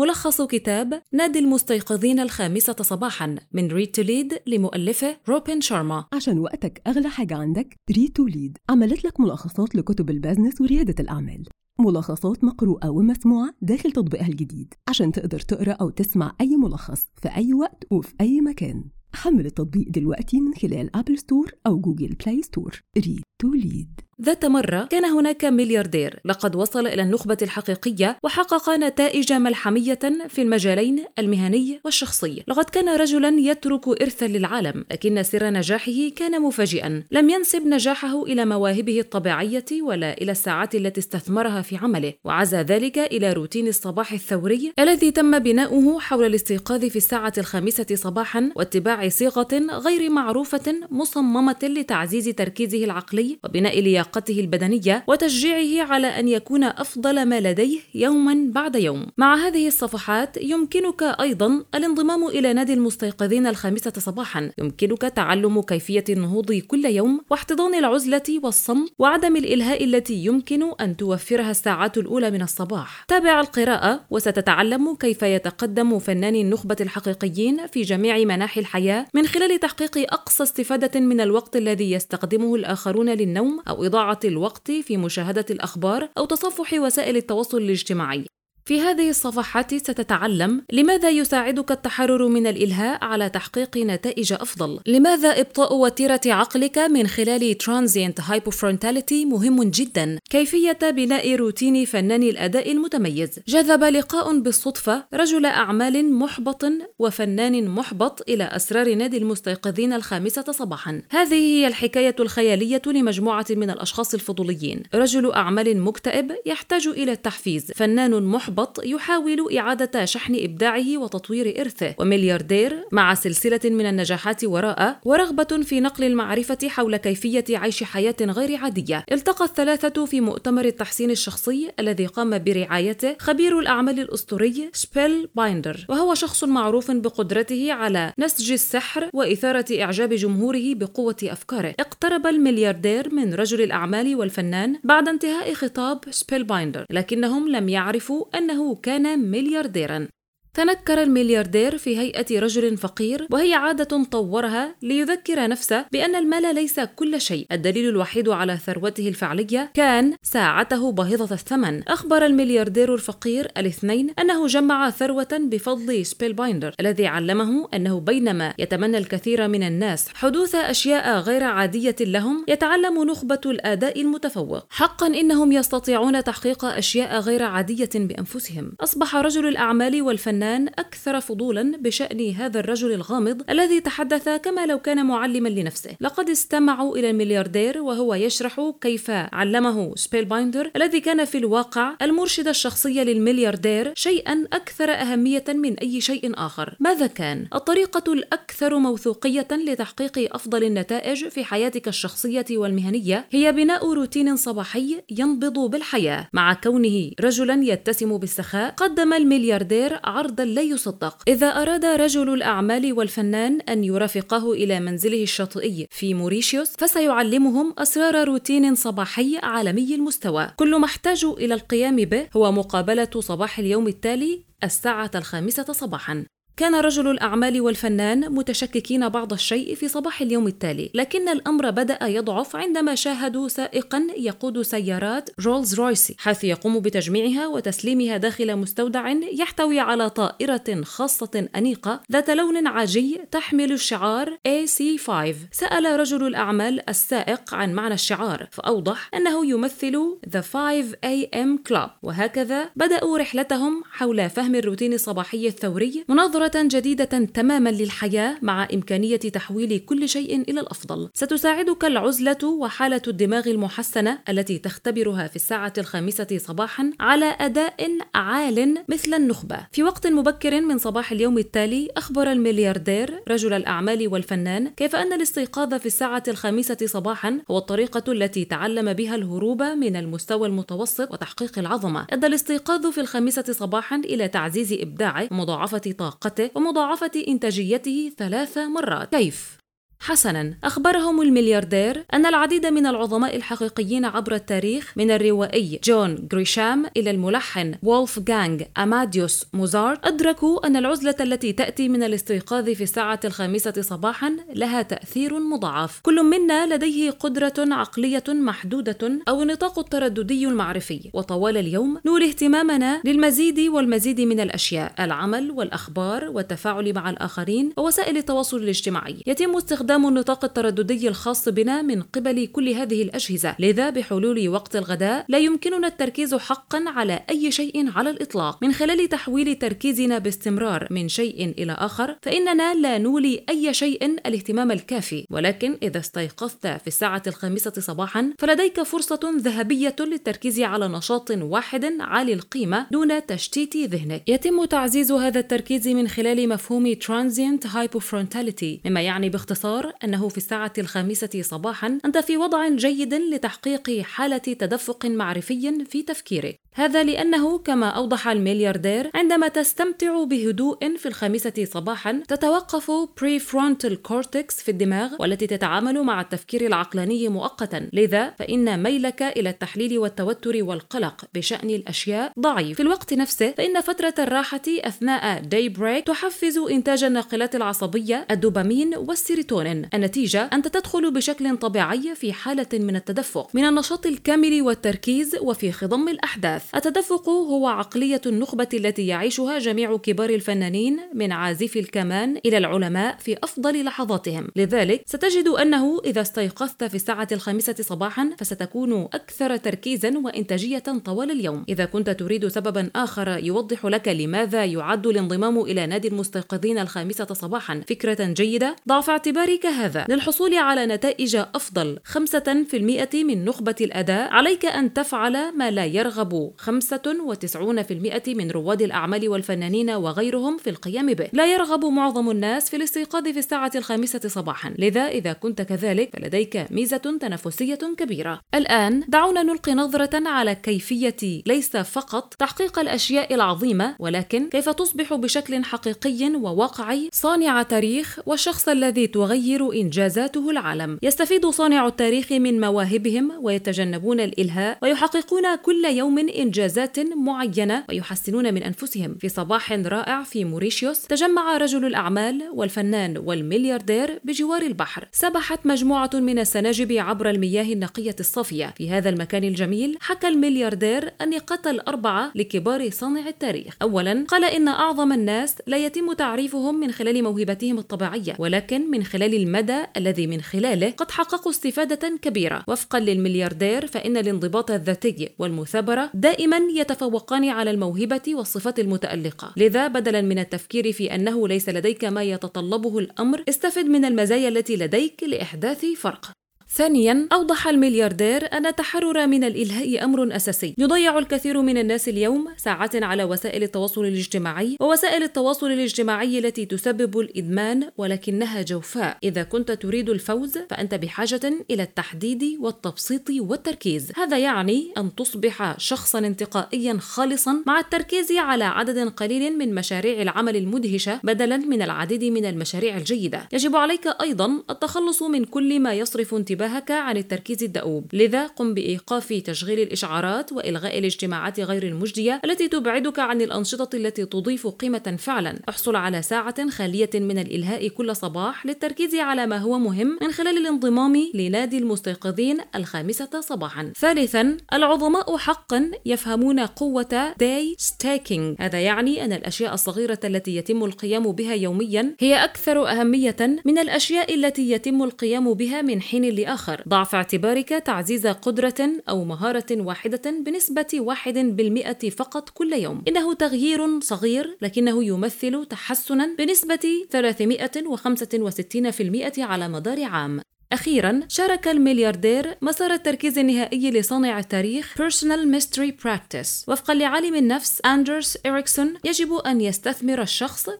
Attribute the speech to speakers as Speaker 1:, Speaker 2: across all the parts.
Speaker 1: ملخص كتاب نادي المستيقظين الخامسة صباحا من Read to Lead لمؤلفه روبن شارما.
Speaker 2: عشان وقتك أغلى حاجة عندك Read to Lead عملت لك ملخصات لكتب ال business وريادة الأعمال. ملخصات مقروءة ومسموعة داخل تطبيقها الجديد. عشان تقدر تقرأ أو تسمع أي ملخص في أي وقت وفي أي مكان. حمل التطبيق دلوقتي من خلال Apple Store أو Google Play Store Read to Lead
Speaker 1: ذات مرة كان هناك ملياردير لقد وصل إلى النخبة الحقيقية وحقق نتائج ملحمية في المجالين المهني والشخصي. لقد كان رجلا يترك إرثا للعالم لكن سر نجاحه كان مفاجئا. لم ينسب نجاحه إلى مواهبه الطبيعية ولا إلى الساعات التي استثمرها في عمله وعزى ذلك إلى روتين الصباح الثوري الذي تم بناؤه حول الاستيقاظ في الساعة الخامسة صباحا واتباع صيغة غير معروفة مصممة لتعزيز تركيزه العقلي وبناء لياقته البدنية وتشجيعه على أن يكون أفضل ما لديه يوما بعد يوم. مع هذه الصفحات يمكنك أيضا الانضمام إلى نادي المستيقظين الخامسة صباحا. يمكنك تعلم كيفية النهوض كل يوم واحتضان العزلة والصمت وعدم الإلهاء التي يمكن أن توفرها الساعات الأولى من الصباح. تابع القراءة وستتعلم كيف يتقدم فناني النخبة الحقيقيين في جميع مناحي الحياة من خلال تحقيق أقصى استفادة من الوقت الذي يستخدمه الآخرون للنوم أو إضاعة إضاعة الوقت في مشاهدة الأخبار أو تصفح وسائل التواصل الاجتماعي. في هذه الصفحات ستتعلم لماذا يساعدك التحرر من الإلهاء على تحقيق نتائج أفضل. لماذا إبطاء وتيرة عقلك من خلال Transient Hypofrontality مهم جدا؟ كيفية بناء روتين فنان الأداء المتميز؟ جذب لقاء بالصدفة رجل أعمال محبط وفنان محبط إلى أسرار نادي المستيقظين الخامسة صباحا. هذه هي الحكاية الخيالية لمجموعة من الأشخاص الفضوليين. رجل أعمال مكتئب يحتاج إلى التحفيز. فنان محبط محبط يحاول إعادة شحن إبداعه وتطوير إرثه. وملياردير مع سلسلة من النجاحات وراءه ورغبة في نقل المعرفة حول كيفية عيش حياة غير عادية. التقى الثلاثة في مؤتمر التحسين الشخصي الذي قام برعايته خبير الأعمال الأسطوري Spellbinder. وهو شخص معروف بقدرته على نسج السحر وإثارة إعجاب جمهوره بقوة أفكاره. اقترب الملياردير من رجل الأعمال والفنان بعد انتهاء خطاب Spellbinder لكنهم لم يعرفوا أنه كان مليارديرا. تنكر الملياردير في هيئة رجل فقير وهي عادة طورها ليذكر نفسه بأن المال ليس كل شيء. الدليل الوحيد على ثروته الفعلية كان ساعته باهظة الثمن. أخبر الملياردير الفقير الاثنين أنه جمع ثروة بفضل سبيل بايندر الذي علمه أنه بينما يتمنى الكثير من الناس حدوث أشياء غير عادية لهم يتعلم نخبة الأداء المتفوق. حقا إنهم يستطيعون تحقيق أشياء غير عادية بأنفسهم. أصبح رجل الأعمال والفنان الفنان أكثر فضولا بشأن هذا الرجل الغامض الذي تحدث كما لو كان معلما لنفسه. لقد استمعوا إلى الملياردير وهو يشرح كيف علمه Spellbinder الذي كان في الواقع المرشد الشخصي للملياردير شيئا أكثر أهمية من أي شيء آخر. ماذا كان؟ الطريقة الأكثر موثوقية لتحقيق أفضل النتائج في حياتك الشخصية والمهنية هي بناء روتين صباحي ينبض بالحياة. مع كونه رجلا يتسم بالسخاء قدم الملياردير عرض عرضا لا يصدق. إذا أراد رجل الأعمال والفنان أن يرافقه إلى منزله الشاطئي في موريشيوس فسيعلمهم أسرار روتين صباحي عالمي المستوى. كل ما احتاجوا إلى القيام به هو مقابلة صباح اليوم التالي الساعة الخامسة صباحا. كان رجل الأعمال والفنان متشككين بعض الشيء في صباح اليوم التالي لكن الأمر بدأ يضعف عندما شاهدوا سائقا يقود سيارات رولز رويسي حيث يقوم بتجميعها وتسليمها داخل مستودع يحتوي على طائرة خاصة أنيقة ذات لون عاجي تحمل الشعار AC5 سأل رجل الأعمال السائق عن معنى الشعار فأوضح أنه يمثل The 5 AM Club وهكذا بدأوا رحلتهم حول فهم الروتين الصباحي الثوري مناظرة جديدة تماما للحياة مع إمكانية تحويل كل شيء إلى الأفضل. ستساعدك العزلة وحالة الدماغ المحسنة التي تختبرها في الساعة الخامسة صباحا على أداء عال مثل النخبة. في وقت مبكر من صباح اليوم التالي أخبر الملياردير رجل الأعمال والفنان كيف أن الاستيقاظ في الساعة الخامسة صباحا هو الطريقة التي تعلم بها الهروب من المستوى المتوسط وتحقيق العظمة. أدى الاستيقاظ في الخامسة صباحا إلى تعزيز إبداعه ومضاعفة طاقته. ومضاعفة إنتاجيته ثلاث مرات كيف؟ حسنا أخبرهم الملياردير أن العديد من العظماء الحقيقيين عبر التاريخ من الروائي جون غريشام إلى الملحن وولف جانج أماديوس موزارت أدركوا أن العزلة التي تأتي من الاستيقاظ في الساعة الخامسة صباحا لها تأثير مضاعف. كل منا لديه قدرة عقلية محدودة أو النطاق الترددي المعرفي وطوال اليوم نولي اهتمامنا للمزيد والمزيد من الأشياء العمل والأخبار والتفاعل مع الآخرين ووسائل التواصل الاجتماعي. يتم استخدام النطاق الترددي الخاص بنا من قبل كل هذه الأجهزة. لذا بحلول وقت الغداء لا يمكننا التركيز حقا على أي شيء على الإطلاق. من خلال تحويل تركيزنا باستمرار من شيء إلى آخر فإننا لا نولي أي شيء الاهتمام الكافي. ولكن إذا استيقظت في الساعة الخامسة صباحا فلديك فرصة ذهبية للتركيز على نشاط واحد عالي القيمة دون تشتيت ذهنك. يتم تعزيز هذا التركيز من خلال مفهوم transient hypofrontality مما يعني باختصار أنه في الساعة الخامسة صباحا أنت في وضع جيد لتحقيق حالة تدفق معرفي في تفكيرك. هذا لأنه كما أوضح الملياردير عندما تستمتع بهدوء في الخامسة صباحا تتوقف prefrontal cortex في الدماغ والتي تتعامل مع التفكير العقلاني مؤقتا. لذا فإن ميلك إلى التحليل والتوتر والقلق بشأن الأشياء ضعيف. في الوقت نفسه فإن فترة الراحة أثناء daybreak تحفز إنتاج الناقلات العصبية الدوبامين والسيروتونين. النتيجة أنت تدخل بشكل طبيعي في حالة من التدفق من النشاط الكامل والتركيز وفي خضم الأحداث. التدفق هو عقلية النخبة التي يعيشها جميع كبار الفنانين من عازف الكمان إلى العلماء في أفضل لحظاتهم. لذلك ستجد أنه إذا استيقظت في الساعة الخامسة صباحا فستكون أكثر تركيزا وإنتاجية طوال اليوم. إذا كنت تريد سببا آخر يوضح لك لماذا يعد الانضمام إلى نادي المستيقظين الخامسة صباحا فكرة جيدة؟ ضع في اعتبارك هذا. للحصول على نتائج أفضل 5% من نخبة الأداء. عليك أن تفعل ما لا يرغب. 95% من رواد الأعمال والفنانين وغيرهم في القيام به. لا يرغب معظم الناس في الاستيقاظ في الساعة الخامسة صباحا. لذا إذا كنت كذلك فلديك ميزة تنافسية كبيرة. الآن دعونا نلقي نظرة على كيفية ليس فقط تحقيق الأشياء العظيمة ولكن كيف تصبح بشكل حقيقي وواقعي صانع تاريخ والشخص الذي تغير إنجازاته العالم. يستفيد صانع التاريخ من مواهبهم ويتجنبون الإلهاء ويحققون كل يوم إنجازات معينة ويحسنون من أنفسهم. في صباح رائع في موريشيوس تجمع رجل الأعمال والفنان والملياردير بجوار البحر. سبحت مجموعة من السناجب عبر المياه النقية الصافية. في هذا المكان الجميل حكى الملياردير النقاط الأربعة لكبار صانع التاريخ. أولا قال إن أعظم الناس لا يتم تعريفهم من خلال موهبتهم الطبيعية ولكن من خلال المدى الذي من خلاله قد حققوا استفادة كبيرة. وفقا للملياردير فإن الانضباط الذاتي والمثابرة دائما يتفوقان على الموهبة والصفات المتألقة. لذا بدلا من التفكير في أنه ليس لديك ما يتطلبه الأمر استفد من المزايا التي لديك لإحداث فرق. ثانيا أوضح الملياردير أن التحرر من الإلهاء أمر أساسي. يضيع الكثير من الناس اليوم ساعات على وسائل التواصل الاجتماعي ووسائل التواصل الاجتماعي التي تسبب الإدمان ولكنها جوفاء. إذا كنت تريد الفوز فأنت بحاجة إلى التحديد والتبسيط والتركيز. هذا يعني أن تصبح شخصا انتقائيا خالصا مع التركيز على عدد قليل من مشاريع العمل المدهشة بدلا من العديد من المشاريع الجيدة. يجب عليك أيضا التخلص من كل ما يصرف انتباه انتباهك عن التركيز الدؤوب. لذا قم بإيقاف تشغيل الإشعارات وإلغاء الاجتماعات غير المجدية التي تبعدك عن الأنشطة التي تضيف قيمة فعلا. احصل على ساعة خالية من الإلهاء كل صباح للتركيز على ما هو مهم من خلال الانضمام لنادي المستيقظين الخامسة صباحا. ثالثا العظماء حقا يفهمون قوة day stacking هذا يعني أن الأشياء الصغيرة التي يتم القيام بها يوميا هي أكثر أهمية من الأشياء التي يتم القيام بها من حين لآخر الآخر ضع في اعتبارك تعزيز قدرة أو مهارة واحدة بنسبة واحد بالمئة فقط كل يوم. إنه تغيير صغير لكنه يمثل تحسنا بنسبة 365% على مدار عام. أخيرا شارك الملياردير مسار التركيز النهائي لصانع التاريخ Personal Mystery Practice. وفقا لعالم النفس أندرس إريكسون يجب أن يستثمر الشخص 2.75%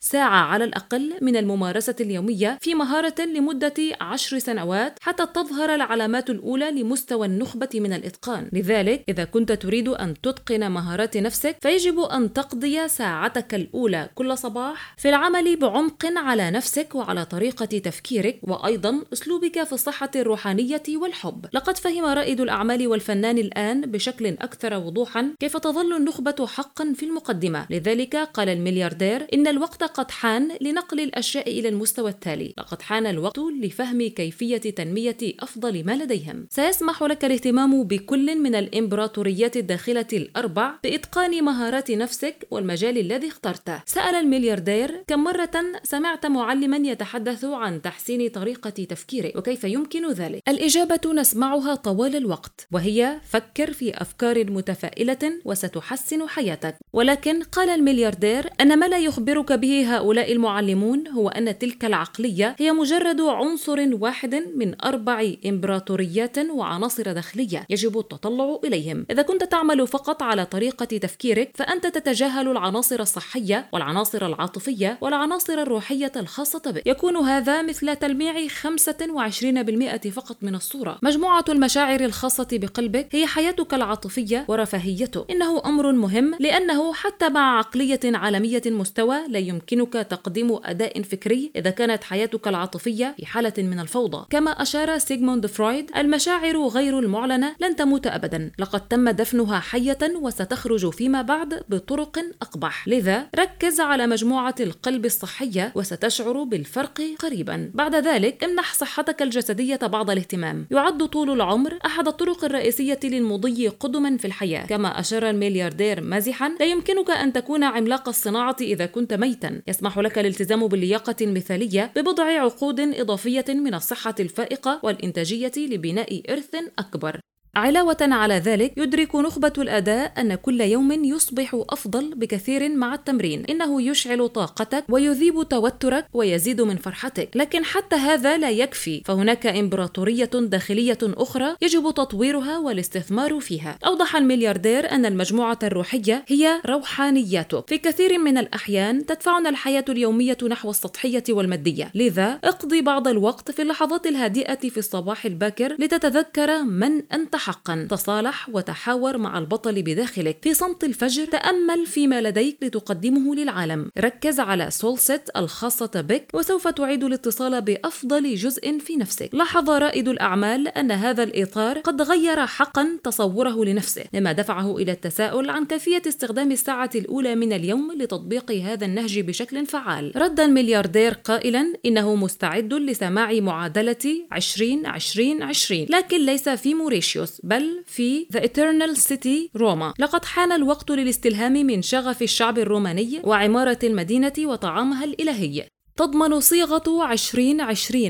Speaker 1: ساعة على الأقل من الممارسة اليومية في مهارة لمدة عشر سنوات حتى تظهر العلامات الأولى لمستوى النخبة من الإتقان. لذلك إذا كنت تريد أن تتقن مهارات نفسك فيجب أن تقضي ساعتك الأولى كل صباح في العمل بعمق على نفسك وعلى طريقة تفكيرك وأيضا أسلوبك في الصحة الروحانية والحب. لقد فهم رائد الأعمال والفنان الآن بشكل أكثر وضوحا كيف تظل النخبة حقا في المقدمة. لذلك قال الملياردير إن الوقت قد حان لنقل الأشياء إلى المستوى التالي. لقد حان الوقت لفهم كيفية تنمية أفضل ما لديهم. سيسمح لك الاهتمام بكل من الإمبراطوريات الداخلة الأربع بإتقان مهارات نفسك والمجال الذي اخترته. سأل الملياردير كم مرة سمعت معلما يتحدث عن تحسين طريقة تفكيرك وكيف يمكن ذلك. الإجابة نسمعها طوال الوقت وهي فكر في أفكار متفائلة وستحسن حياتك. ولكن قال الملياردير أن ما لا يخبرك به هؤلاء المعلمون هو أن تلك العقلية هي مجرد عنصر واحد من أربع إمبراطوريات وعناصر داخلية يجب التطلع إليهم. إذا كنت تعمل فقط على طريقة تفكيرك فأنت تتجاهل العناصر الصحية والعناصر العاطفية والعناصر الروحية الخاصة بك. يكون هذا مثل تلميع 25% فقط من الصورة. مجموعة المشاعر الخاصة بقلبك هي حياتك العاطفية ورفاهيته. إنه أمر مهم لأنه حتى مع عقلية عالمية مستوى لا يمكنك تقديم أداء فكري إذا كانت حياتك العاطفية في حالة من الفوضى. كما أشار سيغموند فرويد المشاعر غير المعلنة لن تموت أبدا. لقد تم دفنها حية وستخرج فيما بعد بطرق أقبح. لذا ركز على مجموعة القلب الصحية وستشعر بالفرق قريبا. بعد ذلك امنح صحتك الجسدية بعض الاهتمام. يعد طول العمر أحد الطرق الرئيسية للمضي قدما في الحياة. كما أشار الملياردير مازحا لا يمكنك أن تكون عملاق الصناعة إذا كنت ميتا. يسمح لك الالتزام باللياقة المثالية ببضع عقود إضافية من الصحة الفائقة والإنتاجية لبناء إرث أكبر. علاوة على ذلك يدرك نخبة الأداء أن كل يوم يصبح أفضل بكثير مع التمرين. إنه يشعل طاقتك ويذيب توترك ويزيد من فرحتك. لكن حتى هذا لا يكفي. فهناك إمبراطورية داخلية أخرى يجب تطويرها والاستثمار فيها. أوضح الملياردير أن المجموعة الروحية هي روحانيته في كثير من الأحيان تدفعنا الحياة اليومية نحو السطحية والمادية. لذا اقضي بعض الوقت في اللحظات الهادئة في الصباح الباكر لتتذكر من أنت حقا. تصالح وتحاور مع البطل بداخلك. في صمت الفجر تأمل فيما لديك لتقدمه للعالم. ركز على سولست الخاصة بك وسوف تعيد الاتصال بأفضل جزء في نفسك. لاحظ رائد الأعمال أن هذا الإطار قد غير حقا تصوره لنفسه مما دفعه إلى التساؤل عن كيفية استخدام الساعة الأولى من اليوم لتطبيق هذا النهج بشكل فعال. رد الملياردير قائلا إنه مستعد لسماع معادلة 20 20 20 لكن ليس في موريشيوس. بل في The Eternal City روما. لقد حان الوقت للاستلهام من شغف الشعب الروماني وعمارة المدينة وطعامها الإلهي. تضمن صيغة 20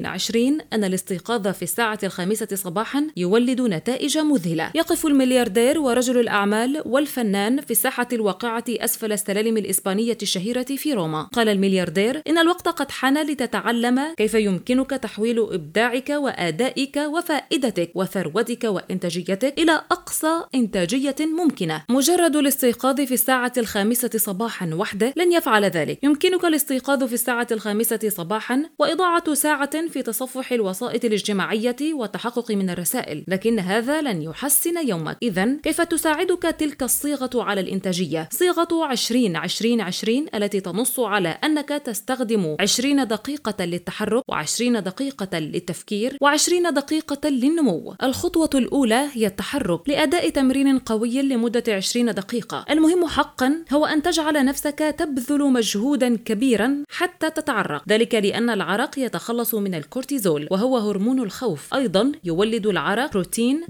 Speaker 1: 20 أن الاستيقاظ في الساعة الخامسة صباحا يولد نتائج مذهلة. يقف الملياردير ورجل الأعمال والفنان في الساحة الواقعة أسفل السلالم الإسبانية الشهيرة في روما. قال الملياردير إن الوقت قد حان لتتعلم كيف يمكنك تحويل إبداعك وآدائك وفائدتك وثروتك وإنتاجيتك إلى أقصى إنتاجية ممكنة. مجرد الاستيقاظ في الساعة الخامسة صباحا وحده لن يفعل ذلك. يمكنك الاستيقاظ في الساعة الخامسة الخامسة صباحا وإضاعة ساعة في تصفح الوسائط الاجتماعية والتحقق من الرسائل. لكن هذا لن يحسن يومك. إذا كيف تساعدك تلك الصيغة على الإنتاجية؟ صيغة 20 20 20 التي تنص على أنك تستخدم 20 دقيقة للتحرك و20 دقيقة للتفكير و20 دقيقة للنمو. الخطوة الأولى هي التحرك لأداء تمرين قوي لمدة 20 دقيقة. المهم حقا هو أن تجعل نفسك تبذل مجهودا كبيرا حتى تتعرف العرق ذلك لأن العرق يتخلص من الكورتيزول وهو هرمون الخوف. أيضا يولد العرق بروتين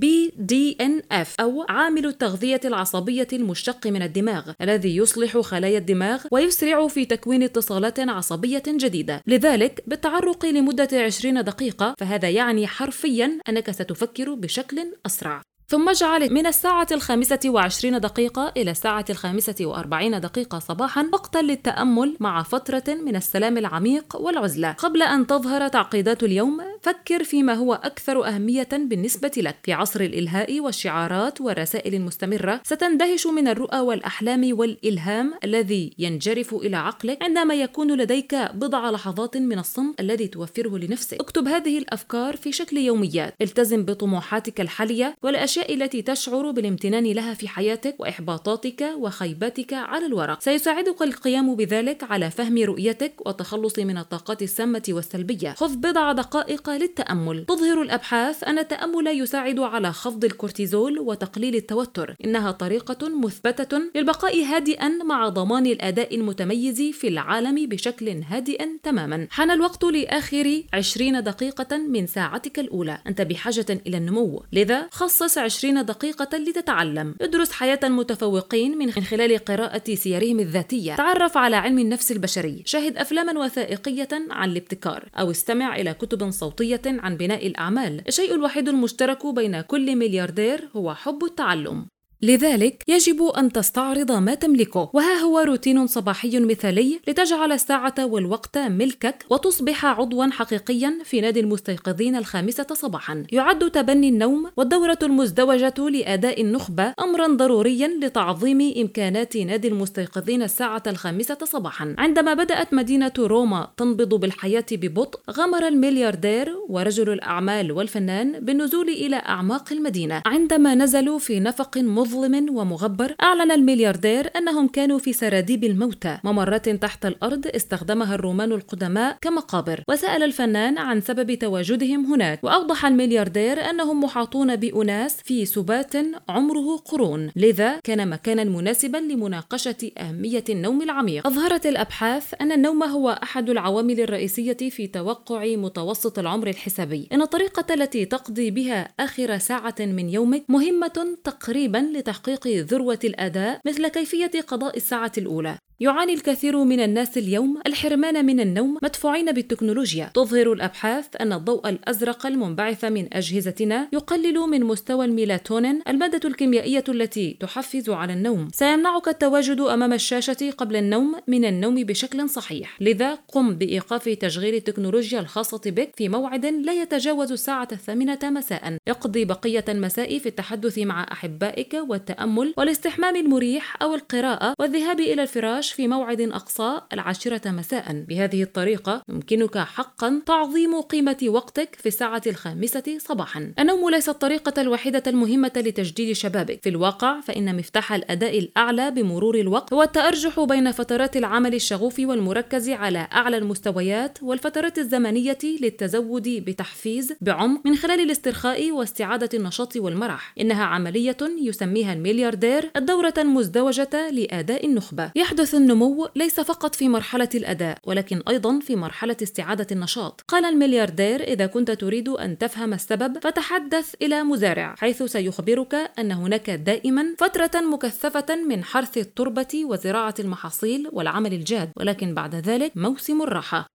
Speaker 1: اف أو عامل التغذية العصبية المشتق من الدماغ الذي يصلح خلايا الدماغ ويسرع في تكوين اتصالات عصبية جديدة. لذلك بالتعرق لمدة 20 دقيقة فهذا يعني حرفيا أنك ستفكر بشكل أسرع. ثم اجعل من الساعة الخامسة وعشرين دقيقة إلى الساعة الخامسة وأربعين دقيقة صباحا وقتا للتأمل مع فترة من السلام العميق والعزلة. قبل أن تظهر تعقيدات اليوم فكر فيما هو أكثر أهمية بالنسبة لك في عصر الإلهاء والشعارات والرسائل المستمرة. ستندهش من الرؤى والأحلام والإلهام الذي ينجرف إلى عقلك عندما يكون لديك بضع لحظات من الصمت الذي توفره لنفسك. اكتب هذه الأفكار في شكل يوميات. التزم بطموحاتك الحالية والأشياء التي تشعر بالامتنان لها في حياتك وإحباطاتك وخيباتك على الورق. سيساعدك القيام بذلك على فهم رؤيتك والتخلص من الطاقات السامة والسلبية. خذ بضع دقائق للتأمل. تظهر الأبحاث أن التأمل يساعد على خفض الكورتيزول وتقليل التوتر. إنها طريقة مثبتة للبقاء هادئا مع ضمان الأداء المتميز في العالم بشكل هادئ تماما. حان الوقت لآخر 20 دقيقة من ساعتك الأولى. أنت بحاجة إلى النمو. لذا خصص 20 دقيقة لتتعلم. ادرس حياة المتفوقين من خلال قراءة سيرهم الذاتية. تعرف على علم النفس البشري. شاهد أفلاما وثائقية عن الابتكار. أو استمع إلى كتب صوتية عن بناء الأعمال. الشيء الوحيد المشترك بين كل ملياردير هو حب التعلم. لذلك يجب أن تستعرض ما تملكه. وها هو روتين صباحي مثالي لتجعل الساعة والوقت ملكك وتصبح عضوا حقيقيا في نادي المستيقظين الخامسة صباحا. يعد تبني النوم والدورة المزدوجة لأداء النخبة أمرا ضروريا لتعظيم إمكانات نادي المستيقظين الساعة الخامسة صباحا. عندما بدأت مدينة روما تنبض بالحياة ببطء غمر الملياردير ورجل الأعمال والفنان بالنزول إلى أعماق المدينة. عندما نزلوا في نفق مظلم مظلم ومغبر أعلن الملياردير أنهم كانوا في سراديب الموتى ممرات تحت الأرض استخدمها الرومان القدماء كمقابر. وسأل الفنان عن سبب تواجدهم هناك وأوضح الملياردير أنهم محاطون بأناس في سبات عمره قرون. لذا كان مكانا مناسبا لمناقشة أهمية النوم العميق. أظهرت الأبحاث أن النوم هو أحد العوامل الرئيسية في توقع متوسط العمر الحسابي. إن الطريقة التي تقضي بها آخر ساعة من يومك مهمة تقريبا لتحقيق ذروة الأداء مثل كيفية قضاء الساعة الأولى. يعاني الكثير من الناس اليوم الحرمان من النوم مدفوعين بالتكنولوجيا. تظهر الأبحاث أن الضوء الأزرق المنبعث من أجهزتنا يقلل من مستوى الميلاتونين المادة الكيميائية التي تحفز على النوم. سيمنعك التواجد أمام الشاشة قبل النوم من النوم بشكل صحيح. لذا قم بإيقاف تشغيل التكنولوجيا الخاصة بك في موعد لا يتجاوز الساعة الثامنة مساء. اقضي بقية المساء في التحدث مع أحبائك والتأمل والاستحمام المريح أو القراءة والذهاب إلى الفراش الفراش في موعد أقصى العاشرة مساء. بهذه الطريقة يمكنك حقا تعظيم قيمة وقتك في الساعة الخامسة صباحا. النوم ليس الطريقة الوحيدة المهمة لتجديد شبابك. في الواقع فإن مفتاح الأداء الأعلى بمرور الوقت هو التأرجح بين فترات العمل الشغوف والمركز على أعلى المستويات والفترات الزمنية للتزود بتحفيز بعمق من خلال الاسترخاء واستعادة النشاط والمرح إنها عملية يسميها الملياردير الدورة المزدوجة لأداء النخبة. يحدث النمو ليس فقط في مرحلة الأداء ولكن أيضا في مرحلة استعادة النشاط. قال الملياردير إذا كنت تريد أن تفهم السبب فتحدث إلى مزارع حيث سيخبرك أن هناك دائما فترة مكثفة من حرث التربة وزراعة المحاصيل والعمل الجاد ولكن بعد ذلك موسم الراحة.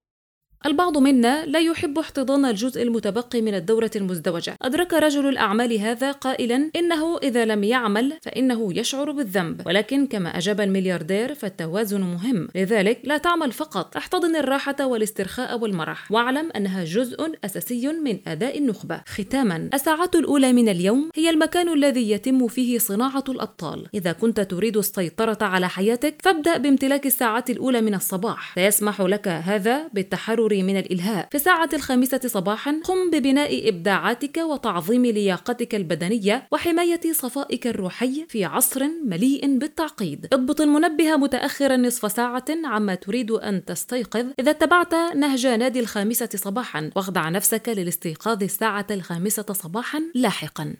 Speaker 1: البعض منا لا يحب احتضان الجزء المتبقي من الدورة المزدوجة. أدرك رجل الأعمال هذا قائلا إنه إذا لم يعمل فإنه يشعر بالذنب. ولكن كما أجاب الملياردير فالتوازن مهم. لذلك لا تعمل فقط. احتضن الراحة والاسترخاء والمرح. واعلم أنها جزء أساسي من أداء النخبة. ختاما الساعات الأولى من اليوم هي المكان الذي يتم فيه صناعة الأبطال. إذا كنت تريد السيطرة على حياتك فابدأ بامتلاك الساعات الأولى من الصباح. سيسمح لك هذا بالتحرر الشعور من الإلهاء. في الساعة الخامسة صباحا قم ببناء إبداعاتك وتعظيم لياقتك البدنية وحماية صفائك الروحي في عصر مليء بالتعقيد. اضبط المنبه متأخرا نصف ساعة عما تريد أن تستيقظ. إذا اتبعت نهج نادي الخامسة صباحا واخضع نفسك للاستيقاظ الساعة الخامسة صباحا لاحقا.